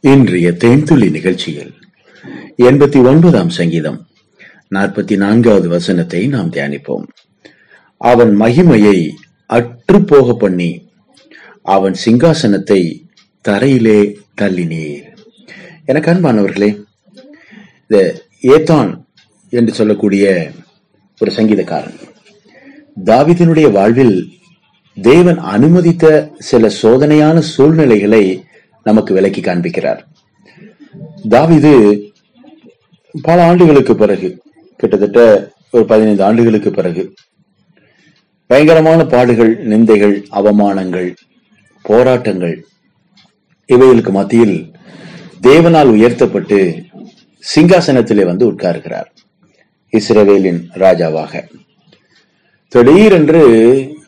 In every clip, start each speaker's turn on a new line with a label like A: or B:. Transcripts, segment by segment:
A: இன்றைய தேன்துளி நிகழ்ச்சியில் எண்பத்தி ஒன்பதாம் சங்கீதம். நாற்பத்தி நான்காவது வசனத்தை நாம் தியானிப்போம். அவன் மகிமையை அற்றுப்போக பண்ணி அவன் சிங்காசனத்தை தரையிலே தள்ளினீர். எனக்கு அன்பானவர்களே இந்த ஏத்தான் என்று சொல்லக்கூடிய ஒரு சங்கீதக்காரன். தாவிதனுடைய வாழ்வில் தேவன் அனுமதித்த சில சோதனையான சூழ்நிலைகளை நமக்கு விலக்கி காண்பிக்கிறார். தாவிது பல ஆண்டுகளுக்கு பிறகு கிட்டத்தட்ட ஒரு பதினைந்து ஆண்டுகளுக்கு பிறகு பயங்கரமான பாடுகள் நிந்தைகள் அவமானங்கள் போராட்டங்கள் இவைகளுக்கு மத்தியில் தேவனால் உயர்த்தப்பட்டு சிங்காசனத்திலே வந்து உட்காருகிறார். இஸ்ரவேலின் ராஜாவாக. திடீரென்று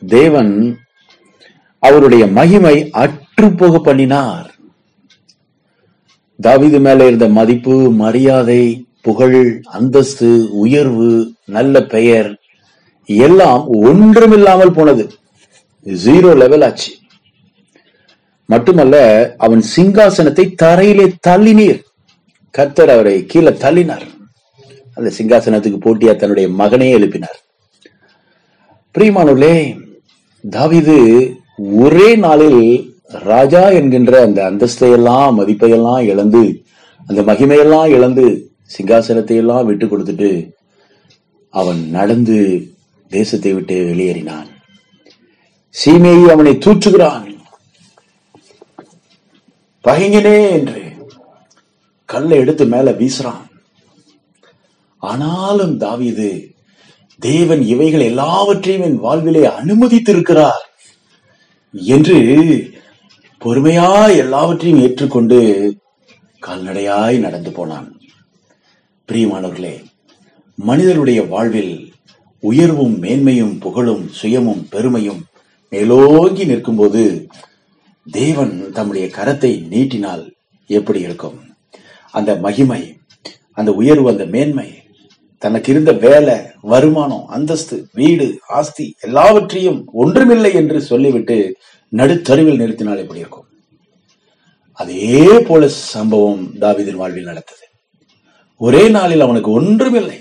A: தேவன் அவருடைய மகிமை அற்றுப்போக பண்ணினார். தாவிது மேல இருந்த மதிப்பு மரியாதை புகழ் அந்தஸ்து உயர்வு நல்ல பெயர் எல்லாம் ஒன்றும் இல்லாமல் போனது. ஜீரோ லெவல் ஆச்சு. மட்டுமல்ல அவன் சிங்காசனத்தை தரையிலே தள்ளினீர். கத்தர் அவரை கீழே தள்ளினார். அந்த சிங்காசனத்துக்கு போட்டியா தன்னுடைய மகனே எழுப்பினார். பிரியமானுலே தாவிது ஒரே நாளில் ராஜா என்கின்ற அந்த அந்தஸ்தையெல்லாம் மதிப்பையெல்லாம் இழந்து அந்த மகிமையெல்லாம் இழந்து சிங்காசனத்தை எல்லாம் விட்டு கொடுத்துட்டு அவன் நடந்து தேசத்தை விட்டு வெளியேறினான். சீமையை அவனை தூற்றுகிறான். பகைங்கினே என்று கல்லை எடுத்து மேல வீசுறான். ஆனாலும் தாவியது தேவன் இவைகள் எல்லாவற்றையும் என் வாழ்விலே அனுமதித்திருக்கிறார் என்று பொறுமையா எல்லாவற்றையும் ஏற்றுக்கொண்டு கால்நடையாய் நடந்து போனான். பிரியமானவர்களே மனிதருடைய வாழ்வில் உயர்வும் மேன்மையும் புகழும் சுயமும் பெருமையும் மேலோங்கி நிற்கும்போது தேவன் தம்முடைய கரத்தை நீட்டினால் எப்படி இருக்கும்? அந்த மகிமை அந்த உயர்வு அந்த மேன்மை தனக்கு இருந்த வேலை வருமானம் அந்தஸ்து வீடு ஆஸ்தி எல்லாவற்றையும் ஒன்றுமில்லை என்று சொல்லிவிட்டு நடுத்தருவில் நிறுத்தினால் எப்படி இருக்கும்? அதே போல சம்பவம் தாவிதின் வாழ்வில் நடந்தது. ஒரே நாளில் அவனுக்கு ஒன்றுமில்லை.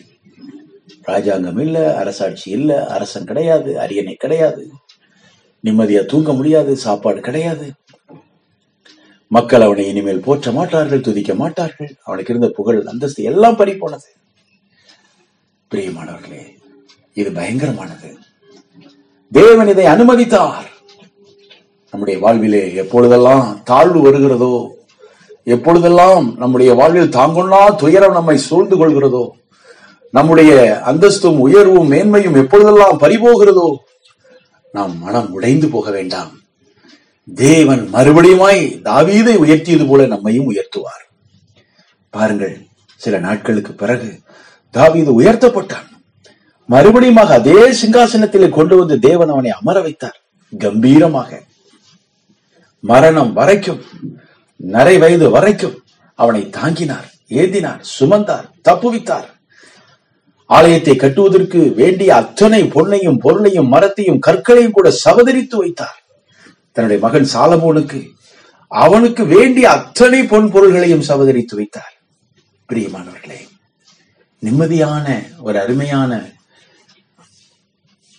A: ராஜாங்கம் இல்ல அரசாட்சி இல்ல அரசன் கிடையாது அரியணை கிடையாது. நிம்மதியா தூங்க முடியாது சாப்பாடு கிடையாது. மக்கள் அவனை இனிமேல் போற்ற மாட்டார்கள் துதிக்க மாட்டார்கள். அவனுக்கு இருந்த புகழ் அந்தஸ்து எல்லாம் பறி போனது பிரியமானவர்களே இது பயங்கரமானது. தேவன் இதை அனுமதித்தார். நம்முடைய வாழ்விலே எப்பொழுதெல்லாம் தாழ்வு வருகிறதோ எப்பொழுதெல்லாம் நம்முடைய வாழ்வில் தாங்கொள்ளா துயரம் நம்மை சூழ்ந்து கொள்கிறதோ நம்முடைய அந்தஸ்தும் உயர்வும் மேன்மையும் எப்பொழுதெல்லாம் பறிபோகிறதோ நாம் மனம் உடைந்து போக வேண்டாம். தேவன் மறுபடியுமாய் தாவீதை உயர்த்தியது போல நம்மையும் உயர்த்துவார். பாருங்கள் சில நாட்களுக்கு பிறகு தாவீது உயர்த்தப்பட்டான். மறுபடியும் அதே சிங்காசனத்திலே கொண்டு வந்து தேவன் அவனை அமர வைத்தார். கம்பீரமாக. மரணம் வரைக்கும் நரை வயது வரைக்கும் அவனை தாங்கினார் ஏந்தினார் சுமந்தார் தப்புவித்தார். ஆலயத்தை கட்டுவதற்கு வேண்டிய அத்தனை பொன்னையும் பொருளையும் மரத்தையும் கற்களையும் கூட சவதரித்து வைத்தார். தன்னுடைய மகன் சாலமோனுக்கு அவனுக்கு வேண்டிய அத்தனை பொன் பொருள்களையும் சவதரித்து வைத்தார். பிரியமானவர்களே நிம்மதியான ஒரு அருமையான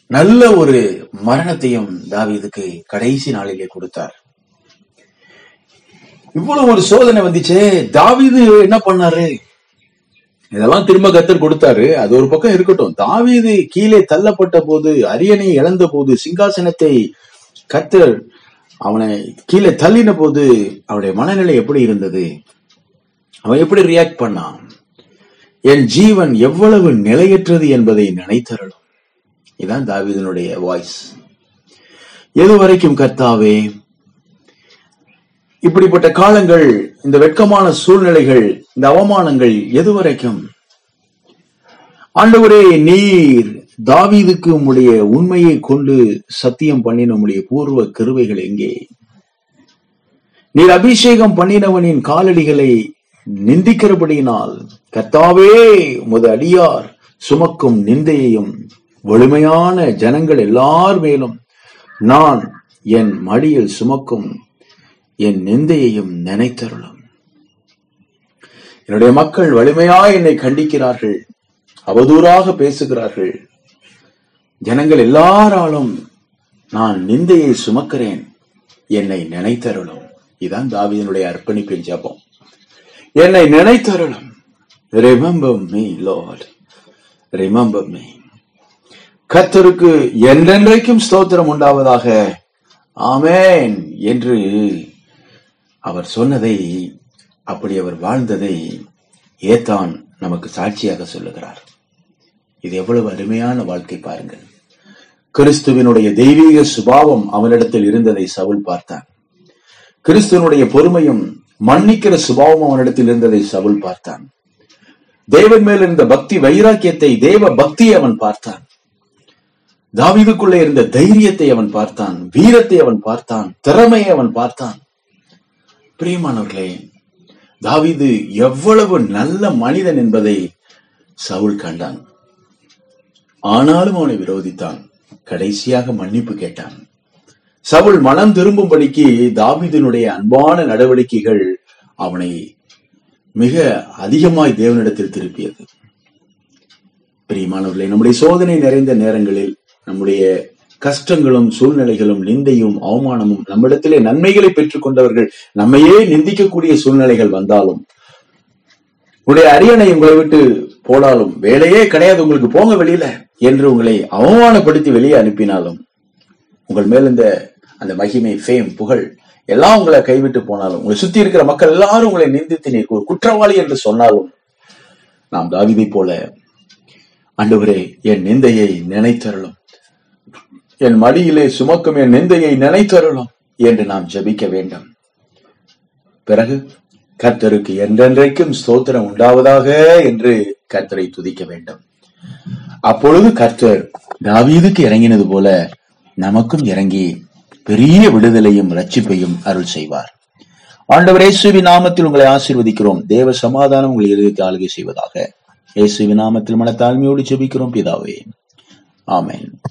A: நல்ல ஒரு மரணத்தையும் தாவீதுக்கு கடைசி நாளிலே கொடுத்தார். இவ்வளவு ஒரு சோதனை வந்துச்சே. தாவீது என்ன பண்ணாரு? இதெல்லாம் திரும்ப கத்தர் கொடுத்தாரு. அது ஒரு பக்கம் இருக்கட்டும். தாவீது கீழே தள்ளப்பட்ட போது அரியணை இழந்த போது சிங்காசனத்தை கத்தர் அவனை கீழே தள்ளின போது அவனுடைய மனநிலை எப்படி இருந்தது? அவன் எப்படி ரியாக்ட் பண்ணான்? என் ஜீவன் எவ்வளவு நிலையற்றது என்பதை நினைத்தருளும். இதான் தாவீதனுடைய வாய்ஸ் எது வரைக்கும் கர்த்தாவே இப்படிப்பட்ட காலங்கள் இந்த வெட்கமான சூழ்நிலைகள் இந்த அவமானங்கள் எது வரைக்கும்? ஆண்டவரே நீர் தாவீதுக்கு உம்முடைய உண்மையை கொண்டு சத்தியம் பண்ணின உம்முடைய பூர்வ கருவைகள் எங்கே? நீர் அபிஷேகம் பண்ணினவனின் காலடிகளை நிந்திக்கிறபடியினால் கர்த்தாவே உமது அடியார் சுமக்கும் நிந்தையையும் வலிமையான ஜனங்கள் எல்லார் மேலும் நான் என் மடியில் சுமக்கும் என் நிந்தையையும் நினைத்தருளும். என்னுடைய மக்கள் வலிமையாய் என்னை கண்டிக்கிறார்கள். அவதூறாக பேசுகிறார்கள். ஜனங்கள் எல்லாராலும் நான் நிந்தையை சுமக்கிறேன். என்னை நினைத்தருளும். இதுதான் தாவீதனுடைய அர்ப்பணிப்பின் ஜபம். என்னை நினைத்தருளும். Remember me lord remember me கத்தருக்கு என்றென்றைக்கும் ஸ்தோத்திரம் உண்டாவதாக. ஆமேன் என்று அவர் சொன்னதை அப்படி அவர் வாழ்ந்ததை ஏத்தான் நமக்கு சாட்சியாக சொல்லுகிறார். இது எவ்வளவு அருமையான வாழ்க்கை பாருங்கள். கிறிஸ்துவினுடைய தெய்வீக சுபாவம் அவனிடத்தில் இருந்ததை சவுல் பார்த்தான். கிறிஸ்துவனுடைய பொறுமையும் மன்னிக்கிற சுபாவம் அவனிடத்தில் இருந்ததை சவுல் பார்த்தான். தேவன் மேல் இருந்த பக்தி வைராக்கியத்தை தேவ பக்தியை அவன் பார்த்தான். தாவீதுக்குள்ளே இருந்த தைரியத்தை அவன் பார்த்தான். வீரத்தை அவன் பார்த்தான். திறமையை அவன் பார்த்தான். பிரியமானவர்களே தாவிது எவ்வளவு நல்ல மனிதன் என்பதை சவுல் கண்டான். ஆனாலும் அவனை விரோதித்தான். கடைசியாக மன்னிப்பு கேட்டான். சவுல் மனம் திரும்பும்படிக்கு தாவிதனுடைய அன்பான நடவடிக்கைகள் அவனை மிக அதிகமாய் தேவனிடத்தில் திருப்பியது. பிரியமானவர்களே நம்முடைய சோதனை நிறைந்த நேரங்களில் நம்முடைய கஷ்டங்களும் சூழ்நிலைகளும் நிந்தையும் அவமானமும் நம்மிடத்திலே நன்மைகளை பெற்றுக் கொண்டவர்கள் நம்மையே நிந்திக்கக்கூடிய சூழ்நிலைகள் வந்தாலும் உங்களுடைய அரியணை உங்களை விட்டு போனாலும் வேலையே கிடையாது உங்களுக்கு போங்க வெளியில என்று உங்களை அவமானப்படுத்தி வெளியே அனுப்பினாலும் உங்கள் மேல் இந்த அந்த மகிமை ஃபேம் புகழ் எல்லாம் உங்களை கைவிட்டு போனாலும் உங்களை சுத்தி இருக்கிற மக்கள் எல்லாரும் உங்களை நிந்தித்து நீ குற்றவாளி என்று சொன்னாலும் நாம் தாவிதை போல அண்டுவரே என் நிந்தையை நினைத்தருளும். என் மடியிலே சுமக்கும் என் நிந்தையை நினைத்தருளும் என்று நாம் ஜெபிக்க வேண்டும். பிறகு கர்த்தருக்கு என்றென்றைக்கும் ஸ்தோத்திரம் உண்டாவதாக என்று கர்த்தரை துதிக்க வேண்டும். அப்பொழுது கர்த்தர் தாவீதுக்கு இறங்கினது போல நமக்கும் இறங்கி பெரிய விடுதலையும் ரட்சிப்பையும் அருள் செய்வார். ஆண்டவர் இயேசுவி நாமத்தில் உங்களை ஆசீர்வதிக்கிறோம். தேவ சமாதானம் உங்களை இருதயத்தை ஆளுகை செய்வதாக இயேசுவி நாமத்தில் மன தாழ்மையோடு செபிக்கிறோம் பிதாவே. ஆமேன்.